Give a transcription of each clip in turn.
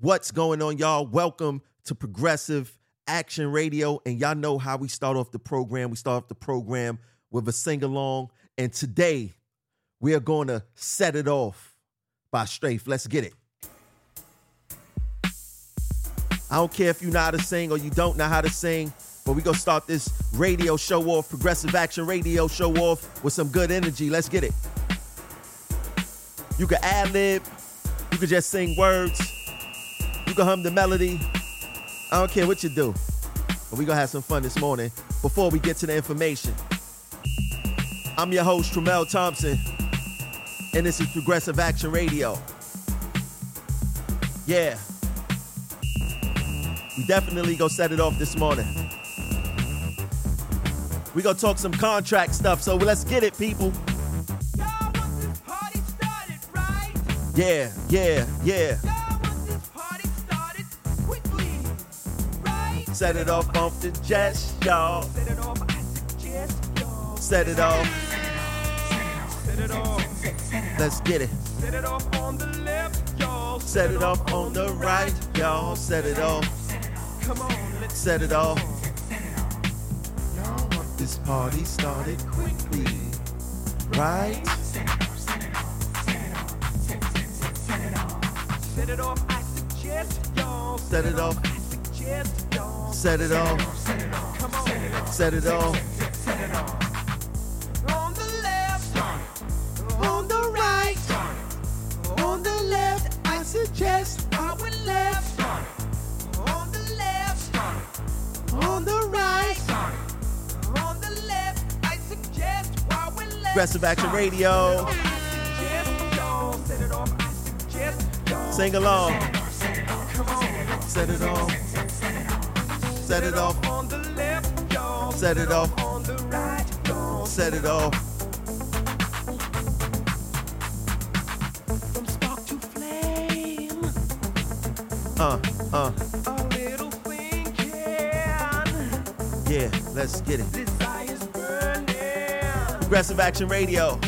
What's going on, y'all? Welcome to Progressive Action Radio. And y'all know how we start off the program. We start off the program with a sing along. And today, we are going to set it off by Strafe. Let's get it. I don't care if you know how to sing or you don't know how to sing, but we going to start this radio show off, Progressive Action Radio show off with some good energy. Let's get it. You can ad lib, you can just sing words. Can hum the melody. I don't care what you do. But we gonna have some fun this morning before we get to the information. I'm your host, Tramel Thompson, and this is Progressive Action Radio. Yeah. We definitely gonna set it off this morning. We gonna talk some contract stuff, so let's get it, people. Yeah, yeah, yeah. Set it off off the jets, y'all. Set it off, I suggest, y'all. Set it off. Set it off. Let's get it. Set it off on the left, y'all. Set it off on the right, y'all. Set it off. Come on, let's set it off. This party started quickly, right? Set it off, I suggest, y'all. Set it off, I suggest, y'all. Set it off. Set it off. On the left, on the right, on the left, I suggest left. On the left, on the right, on the left, I suggest left. Aggressive Action Radio. Sing along. Set it off. Set it off on the left, y'all. Set it off on the right, y'all. Set it off. From spark to flame. Uh, uh. A little thing can. Yeah, let's get it. Desires burning. Aggressive Action Radio.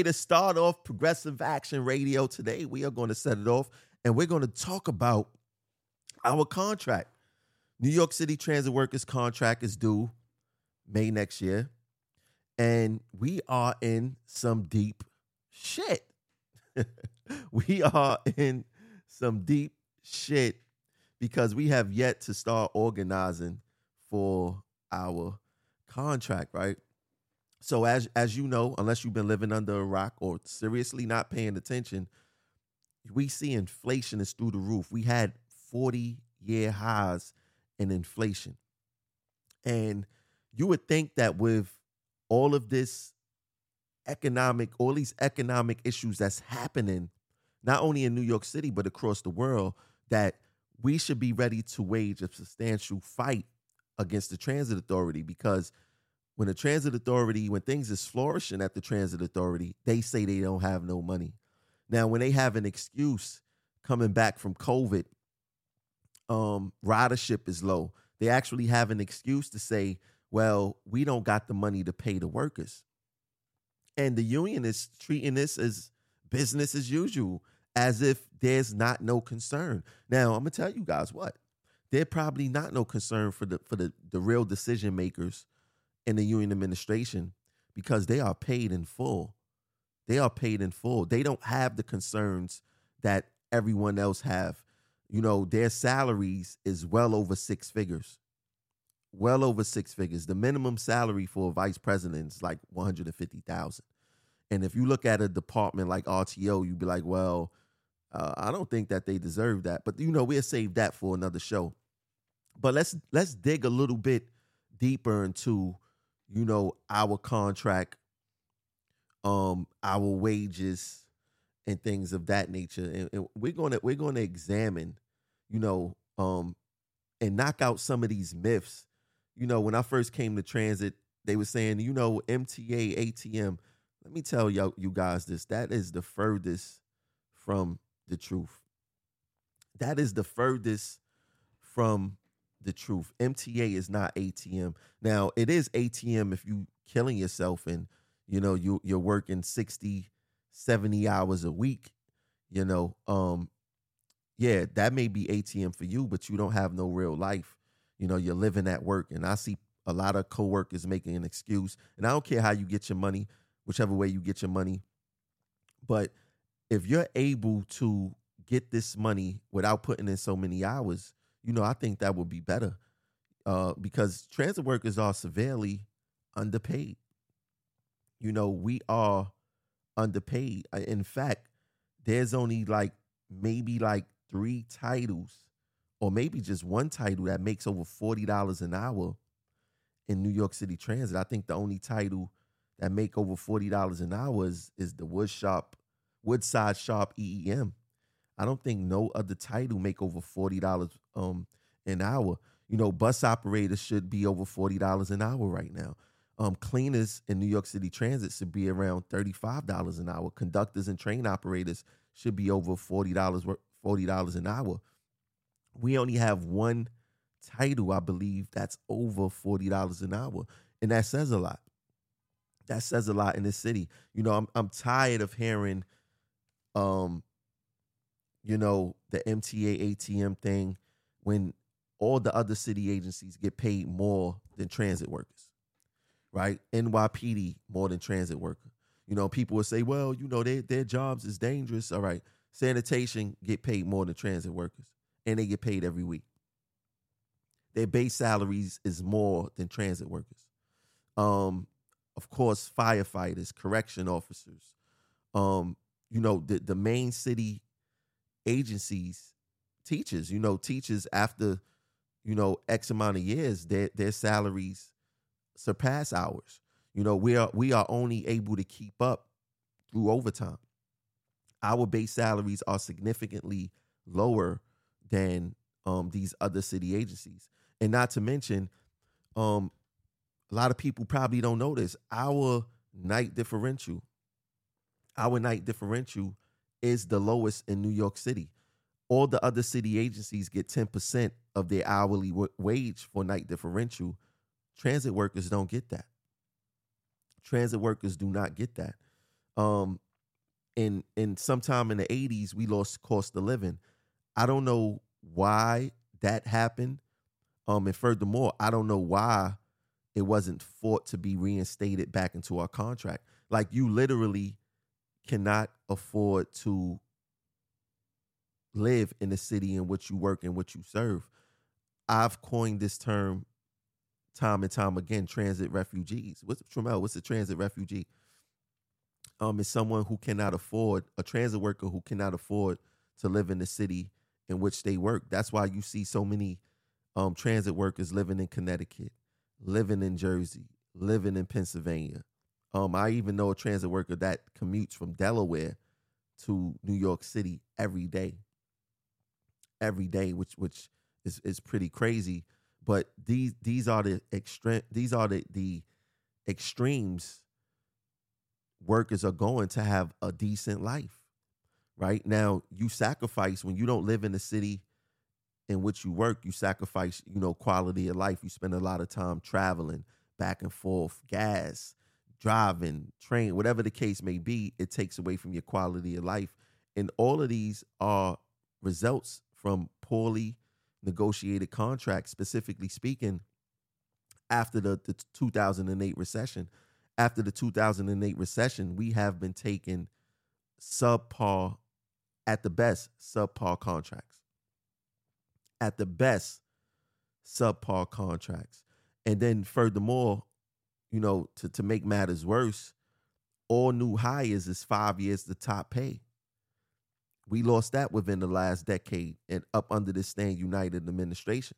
Way to start off Progressive Action Radio today. We are going to set it off and we're going to talk about our contract. New York City Transit Workers contract is due May next year. And we are in some deep shit. we are in some deep shit because we have yet to start organizing for our contract, right? So as as you know, unless you've been living under a rock or seriously not paying attention, we see inflation is through the roof. We had 40 year highs in inflation. And you would think that with all of this economic, all these economic issues that's happening, not only in New York City, but across the world, that we should be ready to wage a substantial fight against the transit authority because when the transit authority, when things is flourishing at the transit authority, they say they don't have no money. Now, when they have an excuse coming back from COVID, um, ridership is low. They actually have an excuse to say, well, we don't got the money to pay the workers. And the union is treating this as business as usual, as if there's not no concern. Now, I'm gonna tell you guys what. There probably not no concern for the for the, the real decision makers in the union administration because they are paid in full. They are paid in full. They don't have the concerns that everyone else have. You know, their salaries is well over six figures. Well over six figures. The minimum salary for a vice president is like 150,000. And if you look at a department like RTO, you'd be like, well, uh, I don't think that they deserve that. But you know, we'll save that for another show. But let's let's dig a little bit deeper into, you know, our contract, um, our wages, and things of that nature. And, and we're gonna we're gonna examine, you know, um, and knock out some of these myths. You know, when I first came to transit, they were saying, you know, MTA, ATM. Let me tell you, you guys this. That is the furthest from the truth. That is the furthest from the truth. MTA is not ATM. Now, it is ATM if you killing yourself and you know you you're working 60 70 hours a week, you know, um yeah, that may be ATM for you, but you don't have no real life. You know, you're living at work and I see a lot of coworkers making an excuse. And I don't care how you get your money, whichever way you get your money. But if you're able to get this money without putting in so many hours, you know, I think that would be better. Uh, because transit workers are severely underpaid. You know, we are underpaid. In fact, there's only like maybe like three titles or maybe just one title that makes over $40 an hour in New York City Transit. I think the only title that make over $40 an hour is, is the Wood Shop, Woodside Shop EEM. I don't think no other title make over $40 um an hour. You know, bus operators should be over $40 an hour right now. Um, cleaners in New York City Transit should be around $35 an hour. Conductors and train operators should be over $40 $40 an hour. We only have one title, I believe, that's over $40 an hour. And that says a lot. That says a lot in the city. You know, I'm I'm tired of hearing um you know, the MTA ATM thing when all the other city agencies get paid more than transit workers. Right? NYPD more than transit worker. You know, people will say, well, you know, their their jobs is dangerous. All right. Sanitation get paid more than transit workers. And they get paid every week. Their base salaries is more than transit workers. Um, of course, firefighters, correction officers, um, you know, the, the main city agencies, teachers, you know, teachers after, you know, X amount of years, their their salaries surpass ours. You know, we are we are only able to keep up through overtime. Our base salaries are significantly lower than um, these other city agencies. And not to mention, um, a lot of people probably don't know this. Our night differential, our night differential is the lowest in New York City. All the other city agencies get 10% of their hourly w- wage for night differential. Transit workers don't get that. Transit workers do not get that. Um, in in sometime in the 80s, we lost cost of living. I don't know why that happened. Um, and furthermore, I don't know why it wasn't fought to be reinstated back into our contract. Like you literally cannot afford to live in the city in which you work and what you serve. I've coined this term time and time again, transit refugees. What's Tramel? What's a transit refugee? Um, it's someone who cannot afford a transit worker who cannot afford to live in the city in which they work. That's why you see so many um, transit workers living in Connecticut, living in Jersey, living in Pennsylvania. Um, I even know a transit worker that commutes from Delaware to New York City every day. Every day, which which is is pretty crazy. But these these are the extreme these are the the extremes workers are going to have a decent life. Right now, you sacrifice when you don't live in the city in which you work, you sacrifice, you know, quality of life. You spend a lot of time traveling back and forth, gas, driving, train, whatever the case may be, it takes away from your quality of life. And all of these are results from poorly negotiated contracts, specifically speaking, after the, the 2008 recession. After the 2008 recession, we have been taking subpar, at the best, subpar contracts at the best subpar contracts. And then furthermore, you know, to, to make matters worse, all new hires is five years the top pay. We lost that within the last decade and up under the Stand United administration.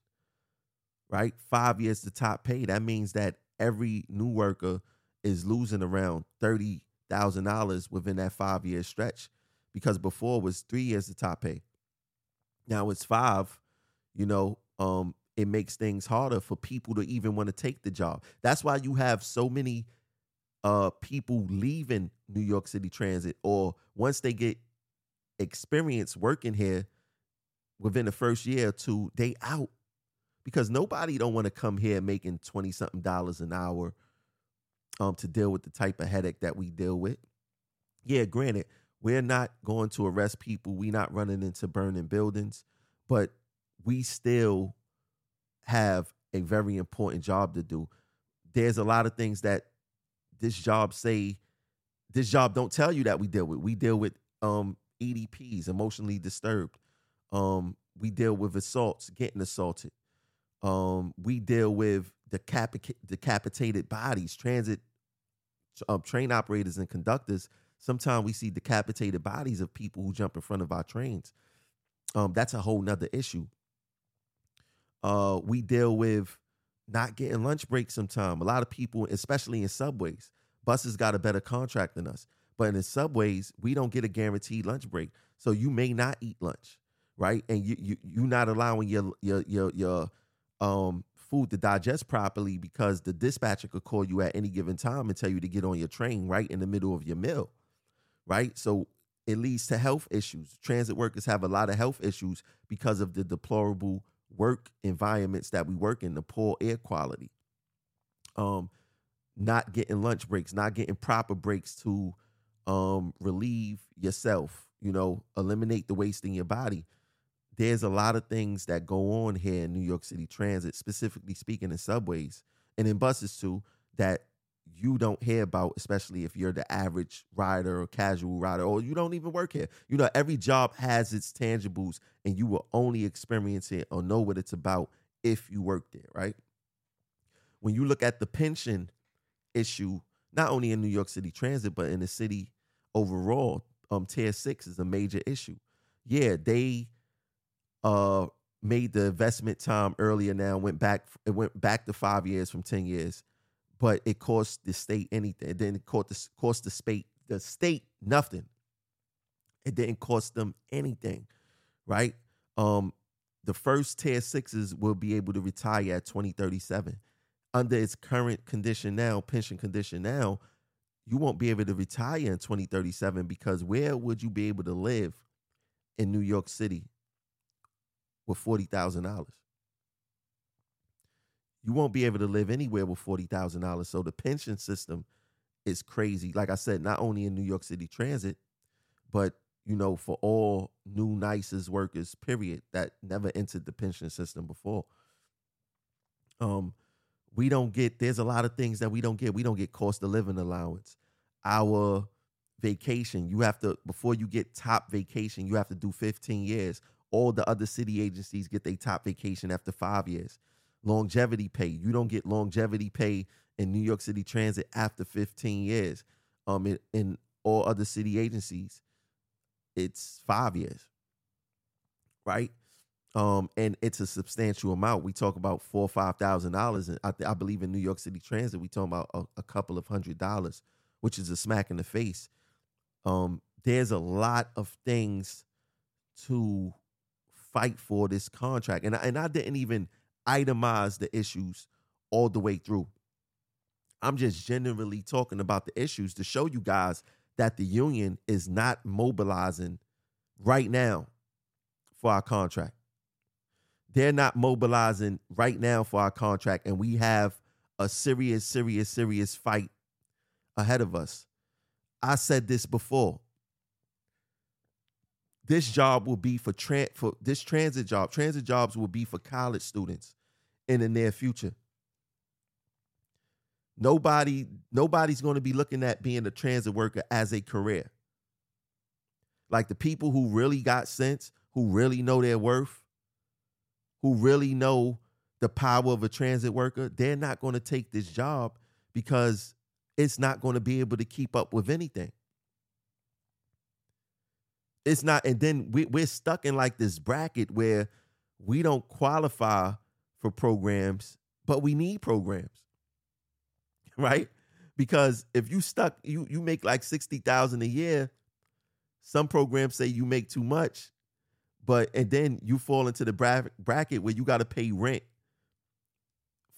Right? Five years the top pay. That means that every new worker is losing around $30,000 within that five year stretch because before was three years the top pay. Now it's five you know, um, it makes things harder for people to even want to take the job. That's why you have so many uh people leaving New York City Transit or once they get experience working here within the first year or two, they out. Because nobody don't want to come here making 20 something dollars an hour um to deal with the type of headache that we deal with. Yeah, granted, we're not going to arrest people, we're not running into burning buildings, but we still have a very important job to do. There's a lot of things that this job say this job don't tell you that we deal with. We deal with um EDPs, emotionally disturbed. Um, we deal with assaults, getting assaulted. Um, we deal with decapitated bodies, transit um, train operators and conductors. Sometimes we see decapitated bodies of people who jump in front of our trains. Um, that's a whole nother issue. Uh, we deal with not getting lunch breaks sometime. A lot of people, especially in subways, buses got a better contract than us. But in the subways, we don't get a guaranteed lunch break. So you may not eat lunch, right? And you you you're not allowing your your your your um food to digest properly because the dispatcher could call you at any given time and tell you to get on your train right in the middle of your meal. Right? So it leads to health issues. Transit workers have a lot of health issues because of the deplorable work environments that we work in, the poor air quality, um, not getting lunch breaks, not getting proper breaks to um, relieve yourself, you know, eliminate the waste in your body. There's a lot of things that go on here in New York City Transit, specifically speaking in subways and in buses too, that you don't hear about, especially if you're the average rider or casual rider, or you don't even work here. You know, every job has its tangibles, and you will only experience it or know what it's about if you work there, right? When you look at the pension issue, not only in New York City Transit, but in the city overall, um, Tier Six is a major issue. Yeah, they uh made the investment time earlier now, went back it went back to five years from 10 years but it cost the state anything. It didn't cost the, cost the state the state nothing. It didn't cost them anything, right? Um, the first tier sixes will be able to retire at 2037. Under its current condition now, pension condition now, you won't be able to retire in 2037 because where would you be able to live in New York City with $40,000? You won't be able to live anywhere with forty thousand dollars. So the pension system is crazy. Like I said, not only in New York City Transit, but you know, for all new NYCERS workers, period, that never entered the pension system before. Um, we don't get there's a lot of things that we don't get. We don't get cost of living allowance. Our vacation, you have to before you get top vacation, you have to do 15 years. All the other city agencies get their top vacation after five years longevity pay. You don't get longevity pay in New York City Transit after 15 years. Um, in, in all other city agencies, it's five years, right? Um, and it's a substantial amount. We talk about four or five thousand dollars, and I, I, believe in New York City Transit, we talk about a, a couple of hundred dollars, which is a smack in the face. Um, there's a lot of things to fight for this contract, and I, and I didn't even itemize the issues all the way through. I'm just generally talking about the issues to show you guys that the union is not mobilizing right now for our contract. They're not mobilizing right now for our contract, and we have a serious, serious, serious fight ahead of us. I said this before. This job will be for, tra- for this transit job. Transit jobs will be for college students in the near future. Nobody, nobody's going to be looking at being a transit worker as a career. Like the people who really got sense, who really know their worth, who really know the power of a transit worker, they're not going to take this job because it's not going to be able to keep up with anything. It's not, and then we, we're stuck in like this bracket where we don't qualify for programs, but we need programs. Right? Because if you stuck, you you make like 60,000 a year, some programs say you make too much, but and then you fall into the bracket where you got to pay rent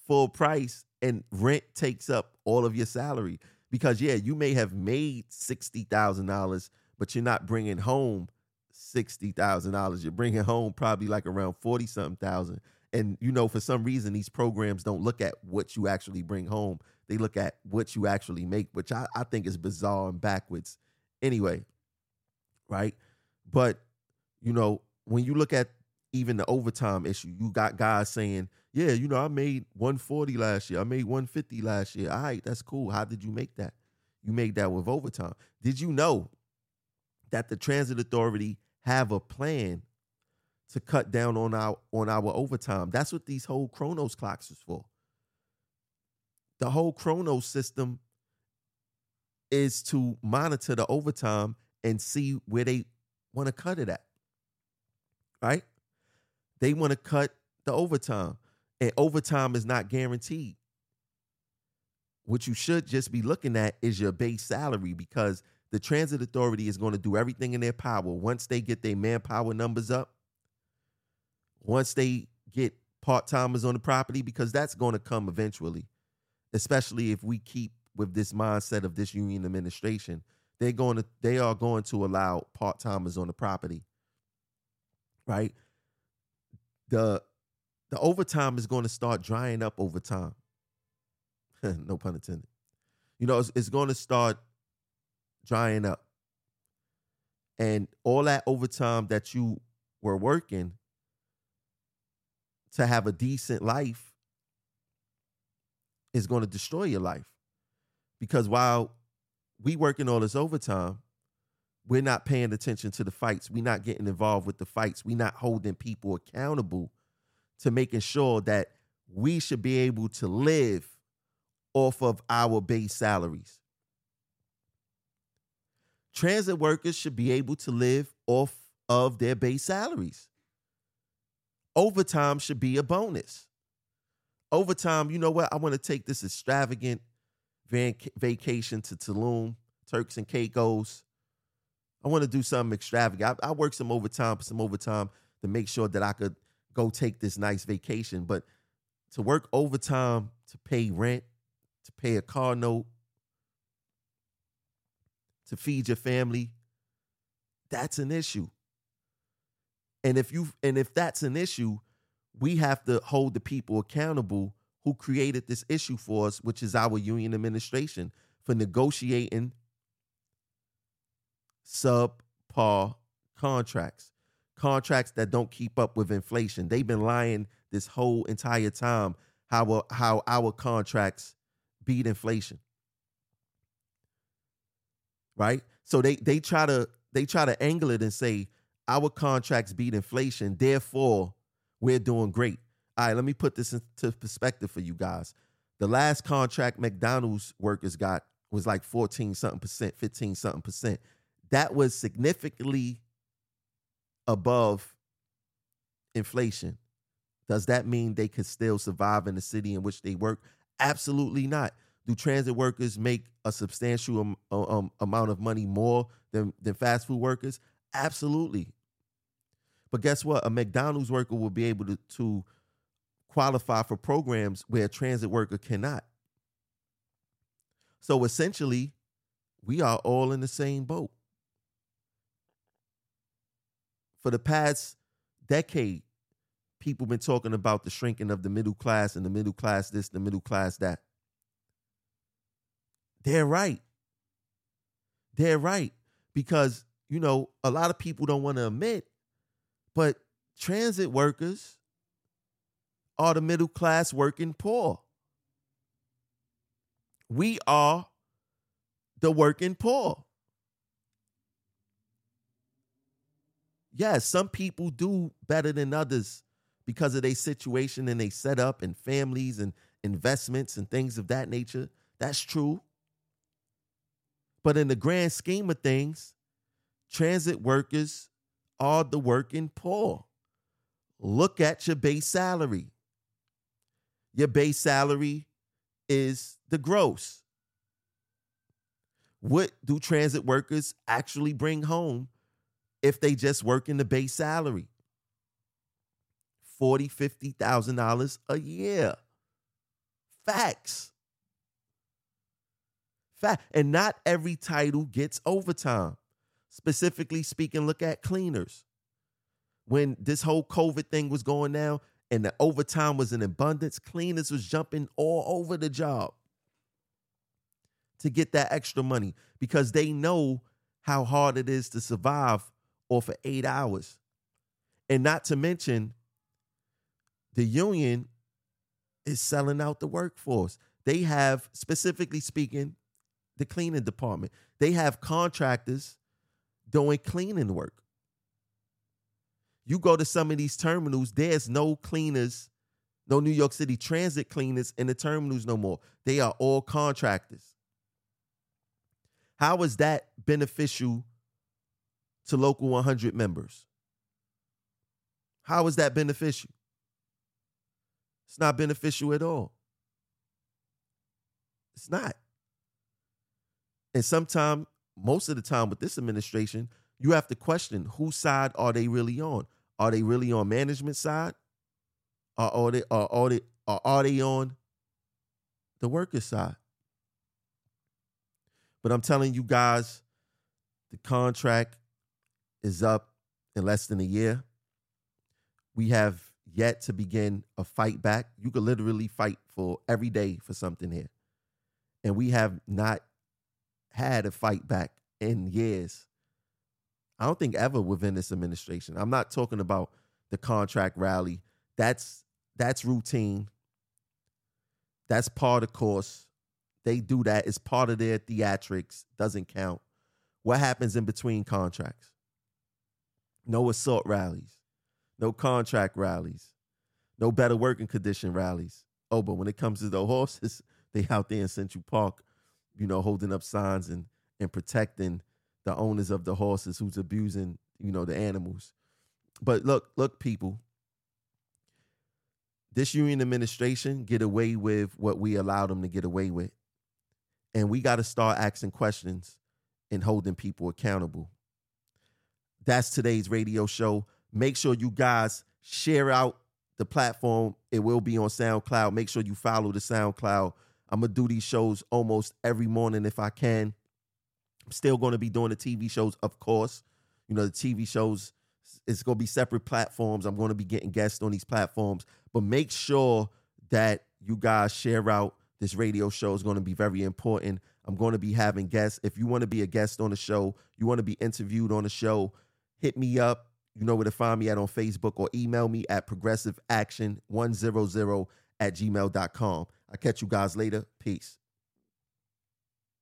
full price and rent takes up all of your salary because yeah you may have made $60000 but you're not bringing home $60000 you're bringing home probably like around 40 something thousand. And you know for some reason these programs don't look at what you actually bring home. They look at what you actually make which i, I think is bizarre and backwards. Anyway right? But you know when you look at even the overtime issue you got guys saying yeah you know i made 140 last year. I made 150 last year. All right that's cool. How did you make that? You made that with overtime. Did you know that the transit authority have a plan to cut down on our on our overtime. That's what these whole Kronos clocks is for. The whole Kronos system is to monitor the overtime and see where they want to cut it at. Right? They want to cut the overtime. And overtime is not guaranteed. What you should just be looking at is your base salary because the transit authority is going to do everything in their power once they get their manpower numbers up once they get part timers on the property, because that's going to come eventually, especially if we keep with this mindset of this union administration. They're going to they are going to allow part timers on the property. Right? The the overtime is going to start drying up over time. no pun intended. You know, it's, it's going to start drying up. And all that overtime that you were working to have a decent life is going to destroy your life. Because while we working all this overtime, we're not paying attention to the fights. We're not getting involved with the fights. We're not holding people accountable to making sure that we should be able to live off of our base salaries. Transit workers should be able to live off of their base salaries overtime should be a bonus. Overtime, you know what? I want to take this extravagant vacation to Tulum, Turks and Caicos. I want to do something extravagant. I, I work some overtime, some overtime to make sure that I could go take this nice vacation. But to work overtime to pay rent, to pay a car note, to feed your family, that's an issue. And if you and if that's an issue, we have to hold the people accountable who created this issue for us, which is our union administration for negotiating subpar contracts, contracts that don't keep up with inflation. They've been lying this whole entire time how how our contracts beat inflation. Right? So they they try to they try to angle it and say, our contracts beat inflation. Therefore, we're doing great. All right, let me put this into perspective for you guys. The last contract McDonald's workers got was like 14 something percent, 15 something percent. That was significantly above inflation. Does that mean they could still survive in the city in which they work? Absolutely not. Do transit workers make a substantial um, um, amount of money more than, than fast food workers? Absolutely. But guess what? A McDonald's worker will be able to, to qualify for programs where a transit worker cannot. So essentially, we are all in the same boat. For the past decade, people been talking about the shrinking of the middle class and the middle class this, the middle class that. They're right. They're right. Because you know, a lot of people don't want to admit, but transit workers are the middle class working poor. We are the working poor. Yes, some people do better than others because of their situation and they set up and families and investments and things of that nature. That's true. But in the grand scheme of things, transit workers are the working poor. Look at your base salary. Your base salary is the gross. What do transit workers actually bring home if they just work in the base salary? Forty, fifty thousand dollars a year. Facts. Fact. And not every title gets overtime. Specifically speaking, look at cleaners. When this whole COVID thing was going down and the overtime was in abundance, cleaners was jumping all over the job to get that extra money because they know how hard it is to survive off of eight hours. And not to mention, the union is selling out the workforce. They have, specifically speaking, the cleaning department. They have contractors doing cleaning work. You go to some of these terminals, there's no cleaners, no New York City transit cleaners in the terminals no more. They are all contractors. How is that beneficial to local 100 members? How is that beneficial? It's not beneficial at all. It's not. And sometimes, most of the time with this administration, you have to question whose side are they really on? Are they really on management side? Or are they, or are they, or are they on the worker side? But I'm telling you guys, the contract is up in less than a year. We have yet to begin a fight back. You could literally fight for every day for something here. And we have not had a fight back in years. I don't think ever within this administration. I'm not talking about the contract rally. That's that's routine. That's part of course. They do that. It's part of their theatrics. Doesn't count. What happens in between contracts? No assault rallies, no contract rallies, no better working condition rallies. Oh, but when it comes to the horses, they out there in Central Park, you know, holding up signs and and protecting the owners of the horses who's abusing, you know, the animals. But look, look, people, this union administration get away with what we allowed them to get away with. And we got to start asking questions and holding people accountable. That's today's radio show. Make sure you guys share out the platform. It will be on SoundCloud. Make sure you follow the SoundCloud. I'm to do these shows almost every morning if I can. I'm still to be doing the TV shows, of course. You know, the TV shows, it's to be separate platforms. I'm to be getting guests on these platforms. But make sure that you guys share out this radio show is going to be very important. I'm going to be having guests. If you want to be a guest on the show, you want to be interviewed on the show, hit me up. You know where to find me at on Facebook or email me at progressiveaction100 at gmail.com. I'll catch you guys later. Peace.